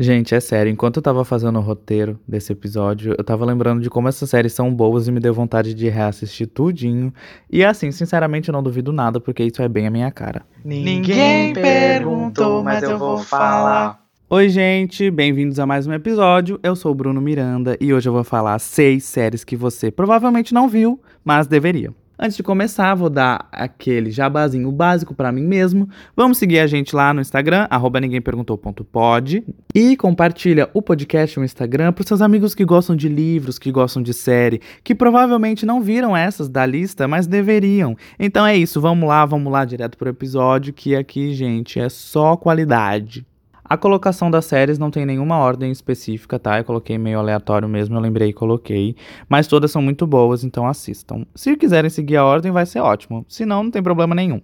Gente, é sério, enquanto eu tava fazendo o roteiro desse episódio, eu tava lembrando de como essas séries são boas e me deu vontade de reassistir tudinho. E assim, sinceramente, eu não duvido nada, porque isso é bem a minha cara. Ninguém perguntou, mas eu vou falar. Oi, gente, bem-vindos a mais um episódio. Eu sou o Bruno Miranda e hoje eu vou falar seis séries que você provavelmente não viu, mas deveria. Antes de começar, vou dar aquele jabazinho básico para mim mesmo. Vamos seguir a gente lá no Instagram, arroba ninguém-perguntou.pod. E compartilha o podcast no Instagram para seus amigos que gostam de livros, que gostam de série, que provavelmente não viram essas da lista, mas deveriam. Então é isso, vamos lá, vamos lá direto pro episódio, que aqui, gente, é só qualidade. A colocação das séries não tem nenhuma ordem específica, tá? Eu coloquei meio aleatório mesmo, eu lembrei e coloquei. Mas todas são muito boas, então assistam. Se quiserem seguir a ordem, vai ser ótimo. Se não, não tem problema nenhum.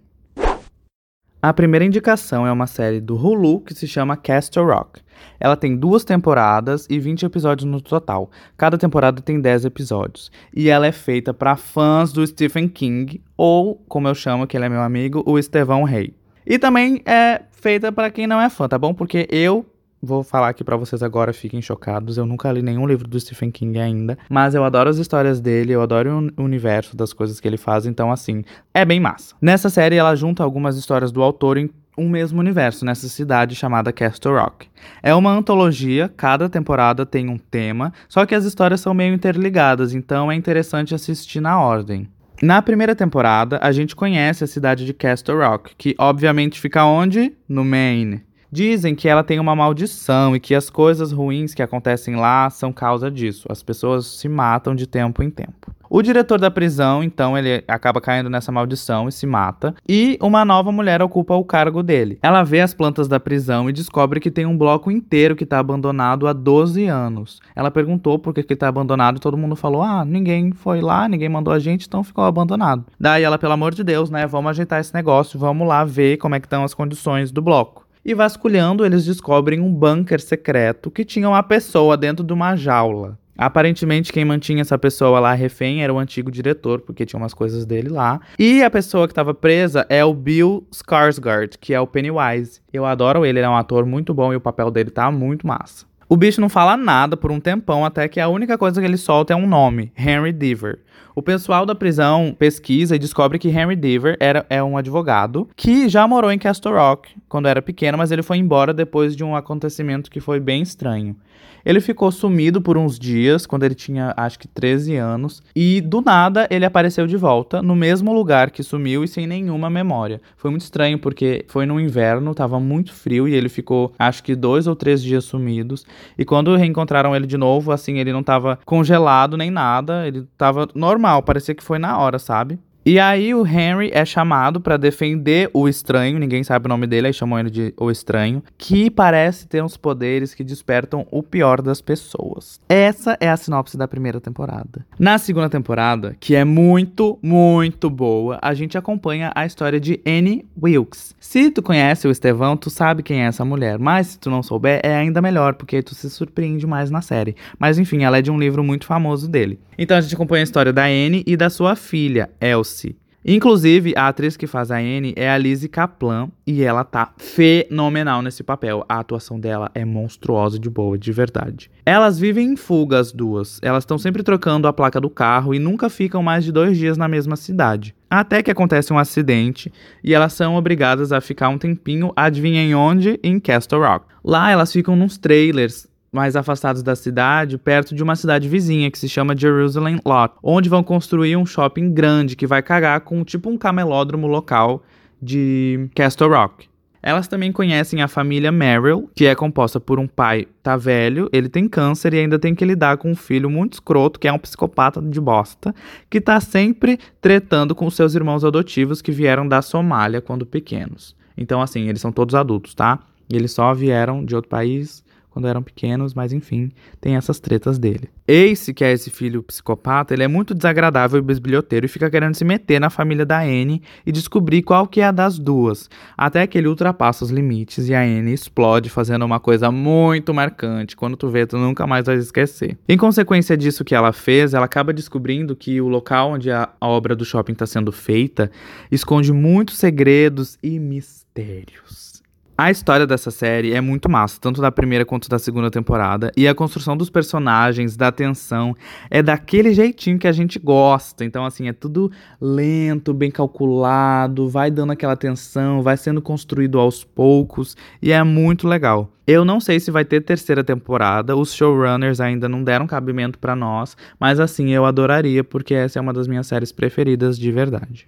A primeira indicação é uma série do Hulu que se chama Castle Rock. Ela tem duas temporadas e 20 episódios no total. Cada temporada tem 10 episódios. E ela é feita para fãs do Stephen King, ou, como eu chamo, que ele é meu amigo, o Estevão Rey. E também é feita para quem não é fã, tá bom? Porque eu vou falar aqui para vocês agora, fiquem chocados. Eu nunca li nenhum livro do Stephen King ainda, mas eu adoro as histórias dele, eu adoro o universo das coisas que ele faz, então assim, é bem massa. Nessa série ela junta algumas histórias do autor em um mesmo universo, nessa cidade chamada Castle Rock. É uma antologia, cada temporada tem um tema, só que as histórias são meio interligadas, então é interessante assistir na ordem. Na primeira temporada, a gente conhece a cidade de Castle Rock, que obviamente fica onde? No Maine. Dizem que ela tem uma maldição e que as coisas ruins que acontecem lá são causa disso. As pessoas se matam de tempo em tempo. O diretor da prisão, então, ele acaba caindo nessa maldição e se mata. E uma nova mulher ocupa o cargo dele. Ela vê as plantas da prisão e descobre que tem um bloco inteiro que está abandonado há 12 anos. Ela perguntou por que está abandonado e todo mundo falou: ah, ninguém foi lá, ninguém mandou a gente, então ficou abandonado. Daí ela, pelo amor de Deus, né, vamos ajeitar esse negócio, vamos lá ver como é que estão as condições do bloco. E vasculhando, eles descobrem um bunker secreto que tinha uma pessoa dentro de uma jaula. Aparentemente, quem mantinha essa pessoa lá refém era o antigo diretor, porque tinha umas coisas dele lá. E a pessoa que estava presa é o Bill Skarsgård, que é o Pennywise. Eu adoro ele, ele é um ator muito bom e o papel dele tá muito massa. O bicho não fala nada por um tempão, até que a única coisa que ele solta é um nome: Henry Deaver. O pessoal da prisão pesquisa e descobre que Henry Deaver era, é um advogado que já morou em Castle Rock quando era pequeno, mas ele foi embora depois de um acontecimento que foi bem estranho. Ele ficou sumido por uns dias, quando ele tinha acho que 13 anos, e do nada ele apareceu de volta, no mesmo lugar que sumiu e sem nenhuma memória. Foi muito estranho porque foi no inverno, tava muito frio e ele ficou acho que dois ou três dias sumidos. E quando reencontraram ele de novo, assim, ele não tava congelado nem nada, ele tava normal, parecia que foi na hora, sabe? E aí o Henry é chamado para defender o estranho, ninguém sabe o nome dele, aí chamam ele de o estranho, que parece ter uns poderes que despertam o pior das pessoas. Essa é a sinopse da primeira temporada. Na segunda temporada, que é muito, muito boa, a gente acompanha a história de Annie Wilkes. Se tu conhece o Estevão, tu sabe quem é essa mulher, mas se tu não souber, é ainda melhor, porque tu se surpreende mais na série. Mas enfim, ela é de um livro muito famoso dele. Então a gente acompanha a história da Anne e da sua filha, Elsie. Inclusive, a atriz que faz a Anne é a Lizzie Kaplan e ela tá fenomenal nesse papel. A atuação dela é monstruosa de boa, de verdade. Elas vivem em fuga, as duas. Elas estão sempre trocando a placa do carro e nunca ficam mais de dois dias na mesma cidade. Até que acontece um acidente e elas são obrigadas a ficar um tempinho, adivinhem onde? Em Castle Rock. Lá elas ficam nos trailers mais afastados da cidade, perto de uma cidade vizinha que se chama Jerusalem Lot, onde vão construir um shopping grande que vai cagar com tipo um camelódromo local de Castle Rock. Elas também conhecem a família Merrill, que é composta por um pai tá velho, ele tem câncer e ainda tem que lidar com um filho muito escroto, que é um psicopata de bosta, que tá sempre tretando com seus irmãos adotivos que vieram da Somália quando pequenos. Então, assim, eles são todos adultos, tá? Eles só vieram de outro país quando eram pequenos, mas enfim, tem essas tretas dele. Ace, que é esse filho psicopata, ele é muito desagradável e bisbilhoteiro e fica querendo se meter na família da Anne e descobrir qual que é a das duas, até que ele ultrapassa os limites e a Anne explode fazendo uma coisa muito marcante, quando tu vê tu nunca mais vai esquecer. Em consequência disso que ela fez, ela acaba descobrindo que o local onde a obra do shopping está sendo feita esconde muitos segredos e mistérios. A história dessa série é muito massa, tanto da primeira quanto da segunda temporada, e a construção dos personagens, da tensão, é daquele jeitinho que a gente gosta. Então, assim, é tudo lento, bem calculado, vai dando aquela tensão, vai sendo construído aos poucos, e é muito legal. Eu não sei se vai ter terceira temporada, os showrunners ainda não deram cabimento para nós, mas assim, eu adoraria, porque essa é uma das minhas séries preferidas de verdade.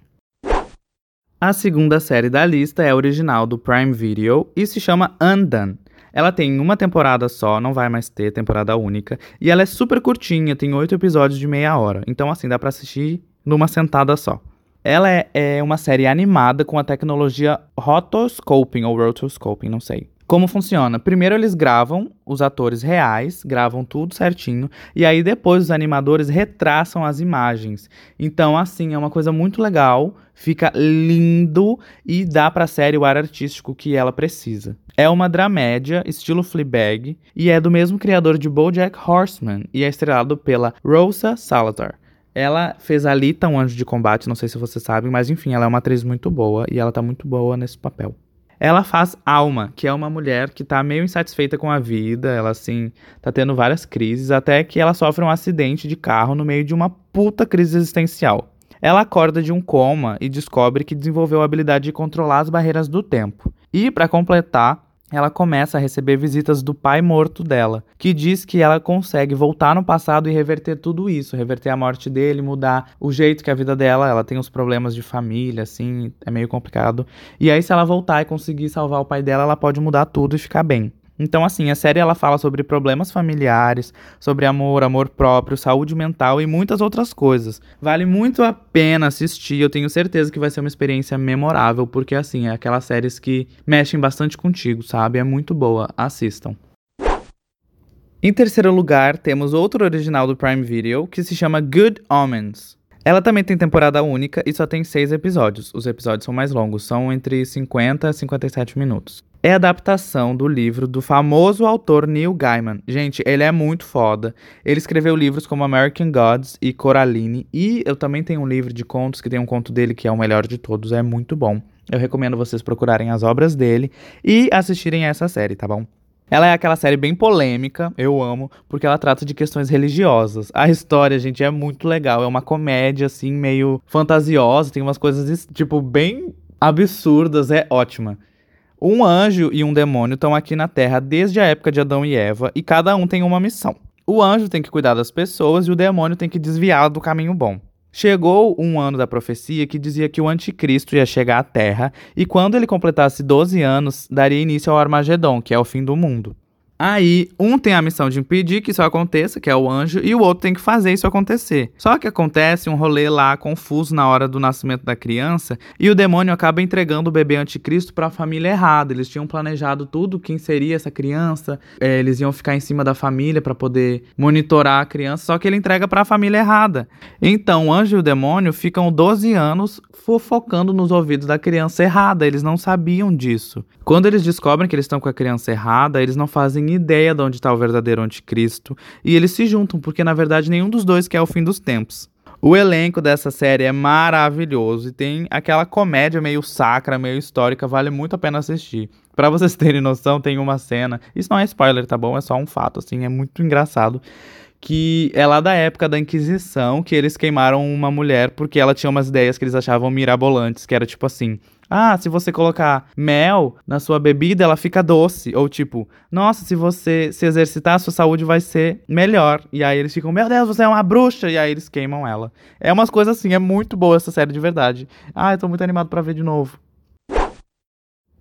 A segunda série da lista é original do Prime Video e se chama Undone. Ela tem uma temporada só, não vai mais ter temporada única, e ela é super curtinha, tem oito episódios de meia hora, então assim dá para assistir numa sentada só. Ela é, é, uma série animada com a tecnologia rotoscoping ou rotoscoping, não sei. Como funciona? Primeiro eles gravam os atores reais, gravam tudo certinho, e aí depois os animadores retraçam as imagens. Então, assim, é uma coisa muito legal, fica lindo e dá pra série o ar artístico que ela precisa. É uma dramédia, estilo Fleabag, e é do mesmo criador de BoJack Horseman, e é estrelado pela Rosa Salazar. Ela fez a Lita, um anjo de combate, não sei se vocês sabem, mas enfim, ela é uma atriz muito boa, e ela tá muito boa nesse papel. Ela faz Alma, que é uma mulher que tá meio insatisfeita com a vida, ela assim, tá tendo várias crises, até que ela sofre um acidente de carro no meio de uma puta crise existencial. Ela acorda de um coma e descobre que desenvolveu a habilidade de controlar as barreiras do tempo. E, para completar, ela começa a receber visitas do pai morto dela, que diz que ela consegue voltar no passado e reverter tudo isso, reverter a morte dele, mudar o jeito que a vida dela, ela tem os problemas de família, assim, é meio complicado. E aí se ela voltar e conseguir salvar o pai dela, ela pode mudar tudo e ficar bem. Então, assim, a série ela fala sobre problemas familiares, sobre amor, amor próprio, saúde mental e muitas outras coisas. Vale muito a pena assistir, eu tenho certeza que vai ser uma experiência memorável, porque, assim, é aquelas séries que mexem bastante contigo, sabe? É muito boa, assistam. Em terceiro lugar, temos outro original do Prime Video que se chama Good Omens. Ela também tem temporada única e só tem seis episódios. Os episódios são mais longos, são entre 50 e 57 minutos é adaptação do livro do famoso autor Neil Gaiman. Gente, ele é muito foda. Ele escreveu livros como American Gods e Coraline. E eu também tenho um livro de contos que tem um conto dele que é o melhor de todos. É muito bom. Eu recomendo vocês procurarem as obras dele e assistirem essa série, tá bom? Ela é aquela série bem polêmica, eu amo, porque ela trata de questões religiosas. A história, gente, é muito legal. É uma comédia, assim, meio fantasiosa. Tem umas coisas, tipo, bem absurdas. É ótima. Um anjo e um demônio estão aqui na Terra desde a época de Adão e Eva e cada um tem uma missão. O anjo tem que cuidar das pessoas e o demônio tem que desviá do caminho bom. Chegou um ano da profecia que dizia que o anticristo ia chegar à Terra e quando ele completasse 12 anos, daria início ao Armagedon, que é o fim do mundo. Aí, um tem a missão de impedir que isso aconteça, que é o anjo, e o outro tem que fazer isso acontecer. Só que acontece um rolê lá confuso na hora do nascimento da criança, e o demônio acaba entregando o bebê anticristo para a família errada. Eles tinham planejado tudo, quem seria essa criança, é, eles iam ficar em cima da família para poder monitorar a criança, só que ele entrega para a família errada. Então, o anjo e o demônio ficam 12 anos fofocando nos ouvidos da criança errada, eles não sabiam disso. Quando eles descobrem que eles estão com a criança errada, eles não fazem ideia de onde está o verdadeiro anticristo e eles se juntam, porque na verdade nenhum dos dois quer o fim dos tempos. O elenco dessa série é maravilhoso e tem aquela comédia meio sacra, meio histórica, vale muito a pena assistir. Para vocês terem noção, tem uma cena, isso não é spoiler, tá bom? É só um fato, assim, é muito engraçado que é lá da época da Inquisição que eles queimaram uma mulher porque ela tinha umas ideias que eles achavam mirabolantes, que era tipo assim: ah, se você colocar mel na sua bebida, ela fica doce. Ou tipo, nossa, se você se exercitar, sua saúde vai ser melhor. E aí eles ficam, meu Deus, você é uma bruxa. E aí eles queimam ela. É umas coisas assim, é muito boa essa série de verdade. Ah, eu tô muito animado para ver de novo.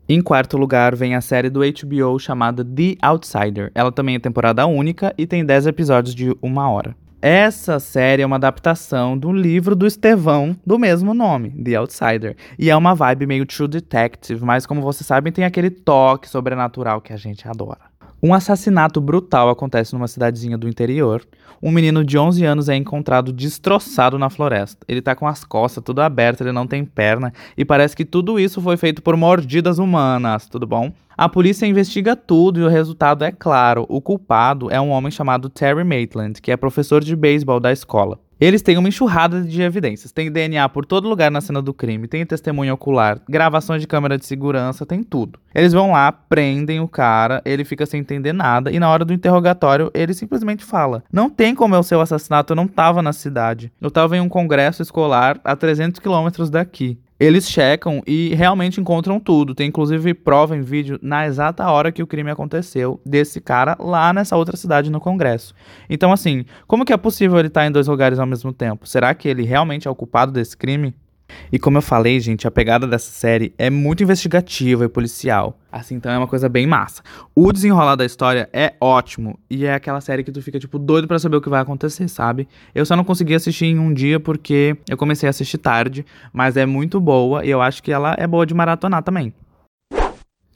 Em quarto lugar vem a série do HBO chamada The Outsider. Ela também é temporada única e tem 10 episódios de uma hora. Essa série é uma adaptação do livro do Estevão do mesmo nome, The Outsider. E é uma vibe meio True Detective, mas como vocês sabem, tem aquele toque sobrenatural que a gente adora. Um assassinato brutal acontece numa cidadezinha do interior. Um menino de 11 anos é encontrado destroçado na floresta. Ele tá com as costas tudo abertas, ele não tem perna e parece que tudo isso foi feito por mordidas humanas, tudo bom? A polícia investiga tudo e o resultado é claro. O culpado é um homem chamado Terry Maitland, que é professor de beisebol da escola. Eles têm uma enxurrada de evidências. Tem DNA por todo lugar na cena do crime, tem testemunho ocular, gravações de câmera de segurança, tem tudo. Eles vão lá, prendem o cara, ele fica sem entender nada e na hora do interrogatório ele simplesmente fala: "Não tem como eu ser o assassinato, eu não tava na cidade. Eu tava em um congresso escolar a 300 quilômetros daqui." Eles checam e realmente encontram tudo. Tem inclusive prova em vídeo na exata hora que o crime aconteceu desse cara lá nessa outra cidade no Congresso. Então, assim, como que é possível ele estar em dois lugares ao mesmo tempo? Será que ele realmente é o culpado desse crime? E como eu falei, gente, a pegada dessa série é muito investigativa e policial. Assim, então é uma coisa bem massa. O desenrolar da história é ótimo. E é aquela série que tu fica, tipo, doido para saber o que vai acontecer, sabe? Eu só não consegui assistir em um dia porque eu comecei a assistir tarde. Mas é muito boa e eu acho que ela é boa de maratonar também.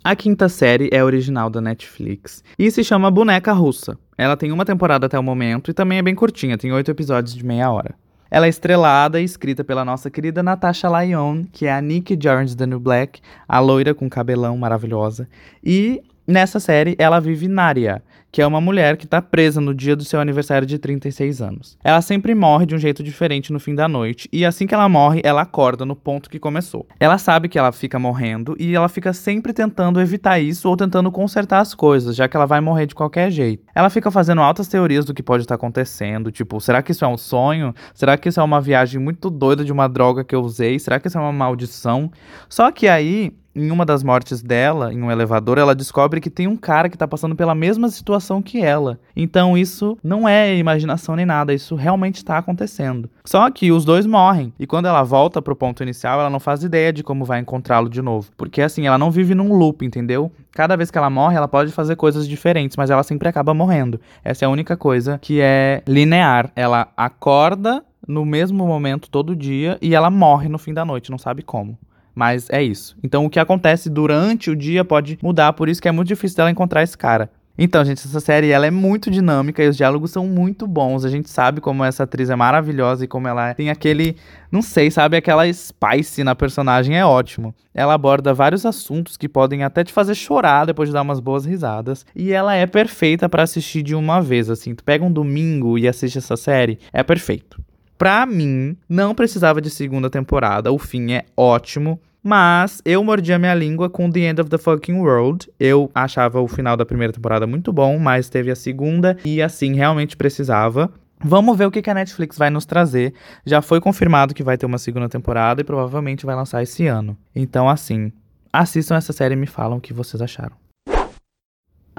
A quinta série é original da Netflix e se chama Boneca Russa. Ela tem uma temporada até o momento e também é bem curtinha, tem oito episódios de meia hora. Ela é estrelada e escrita pela nossa querida Natasha Lyon, que é a Nick Jones da New Black, a loira com cabelão maravilhosa. E nessa série ela vive Nária, que é uma mulher que está presa no dia do seu aniversário de 36 anos. Ela sempre morre de um jeito diferente no fim da noite, e assim que ela morre, ela acorda no ponto que começou. Ela sabe que ela fica morrendo e ela fica sempre tentando evitar isso ou tentando consertar as coisas, já que ela vai morrer de qualquer jeito. Ela fica fazendo altas teorias do que pode estar acontecendo, tipo, será que isso é um sonho? Será que isso é uma viagem muito doida de uma droga que eu usei? Será que isso é uma maldição? Só que aí em uma das mortes dela, em um elevador, ela descobre que tem um cara que tá passando pela mesma situação que ela. Então isso não é imaginação nem nada, isso realmente está acontecendo. Só que os dois morrem, e quando ela volta pro ponto inicial, ela não faz ideia de como vai encontrá-lo de novo. Porque assim, ela não vive num loop, entendeu? Cada vez que ela morre, ela pode fazer coisas diferentes, mas ela sempre acaba morrendo. Essa é a única coisa que é linear. Ela acorda no mesmo momento todo dia e ela morre no fim da noite, não sabe como. Mas é isso. Então o que acontece durante o dia pode mudar, por isso que é muito difícil dela encontrar esse cara. Então, gente, essa série ela é muito dinâmica e os diálogos são muito bons. A gente sabe como essa atriz é maravilhosa e como ela tem aquele, não sei, sabe, aquela spice na personagem é ótimo. Ela aborda vários assuntos que podem até te fazer chorar depois de dar umas boas risadas, e ela é perfeita para assistir de uma vez, assim. Tu pega um domingo e assiste essa série, é perfeito. Pra mim, não precisava de segunda temporada, o fim é ótimo. Mas eu mordi a minha língua com The End of the Fucking World. Eu achava o final da primeira temporada muito bom, mas teve a segunda e assim realmente precisava. Vamos ver o que a Netflix vai nos trazer. Já foi confirmado que vai ter uma segunda temporada e provavelmente vai lançar esse ano. Então, assim, assistam essa série e me falam o que vocês acharam.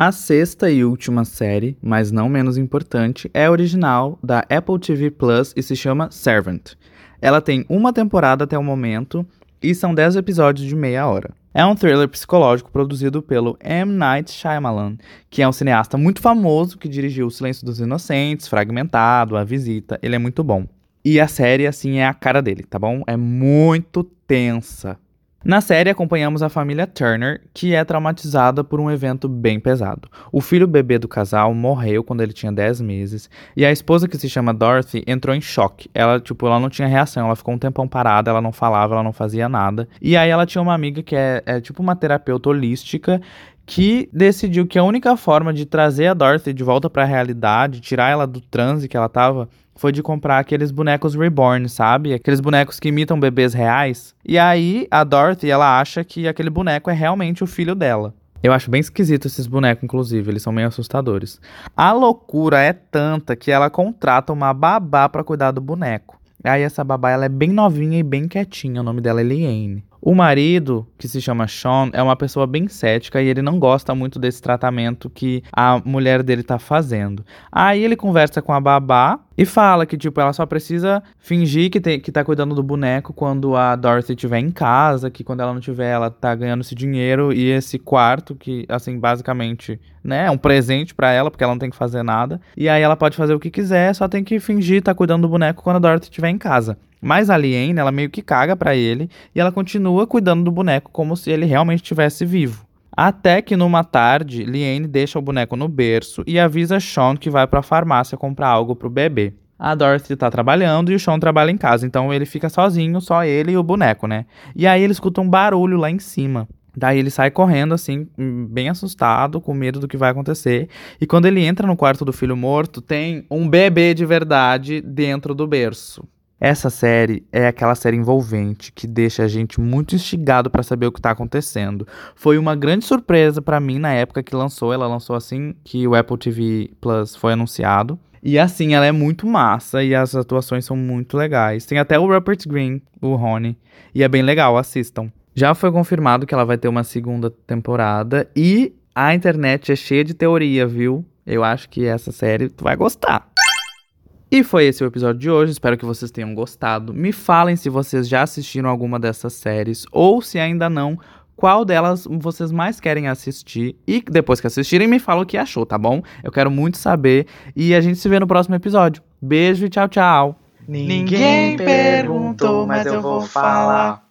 A sexta e última série, mas não menos importante, é original da Apple TV Plus e se chama Servant. Ela tem uma temporada até o momento e são 10 episódios de meia hora. É um thriller psicológico produzido pelo M. Night Shyamalan, que é um cineasta muito famoso que dirigiu O Silêncio dos Inocentes, Fragmentado, A Visita. Ele é muito bom. E a série, assim, é a cara dele, tá bom? É muito tensa. Na série, acompanhamos a família Turner, que é traumatizada por um evento bem pesado. O filho bebê do casal morreu quando ele tinha 10 meses, e a esposa, que se chama Dorothy, entrou em choque. Ela, tipo, ela não tinha reação, ela ficou um tempão parada, ela não falava, ela não fazia nada. E aí ela tinha uma amiga que é, é tipo uma terapeuta holística, que decidiu que a única forma de trazer a Dorothy de volta para a realidade, tirar ela do transe que ela tava, foi de comprar aqueles bonecos reborn, sabe? Aqueles bonecos que imitam bebês reais. E aí a Dorothy, ela acha que aquele boneco é realmente o filho dela. Eu acho bem esquisito esses bonecos, inclusive, eles são meio assustadores. A loucura é tanta que ela contrata uma babá para cuidar do boneco. Aí essa babá ela é bem novinha e bem quietinha, o nome dela é Liane. O marido, que se chama Sean, é uma pessoa bem cética e ele não gosta muito desse tratamento que a mulher dele tá fazendo. Aí ele conversa com a babá e fala que, tipo, ela só precisa fingir que, tem, que tá cuidando do boneco quando a Dorothy estiver em casa, que quando ela não tiver, ela tá ganhando esse dinheiro e esse quarto, que, assim, basicamente, né, é um presente para ela, porque ela não tem que fazer nada. E aí ela pode fazer o que quiser, só tem que fingir tá cuidando do boneco quando a Dorothy estiver em casa. Mas a Liane, ela meio que caga para ele e ela continua cuidando do boneco como se ele realmente estivesse vivo. Até que numa tarde, Liane deixa o boneco no berço e avisa Sean que vai para a farmácia comprar algo pro bebê. A Dorothy tá trabalhando e o Sean trabalha em casa, então ele fica sozinho, só ele e o boneco, né? E aí ele escuta um barulho lá em cima. Daí ele sai correndo, assim, bem assustado, com medo do que vai acontecer. E quando ele entra no quarto do filho morto, tem um bebê de verdade dentro do berço. Essa série é aquela série envolvente que deixa a gente muito instigado para saber o que tá acontecendo. Foi uma grande surpresa para mim na época que lançou. Ela lançou assim que o Apple TV Plus foi anunciado. E assim, ela é muito massa e as atuações são muito legais. Tem até o Rupert Green, o Rony, e é bem legal, assistam. Já foi confirmado que ela vai ter uma segunda temporada e a internet é cheia de teoria, viu? Eu acho que essa série tu vai gostar. E foi esse o episódio de hoje, espero que vocês tenham gostado. Me falem se vocês já assistiram alguma dessas séries ou se ainda não, qual delas vocês mais querem assistir e depois que assistirem me falam o que achou, tá bom? Eu quero muito saber e a gente se vê no próximo episódio. Beijo e tchau, tchau. Ninguém perguntou, mas eu vou falar.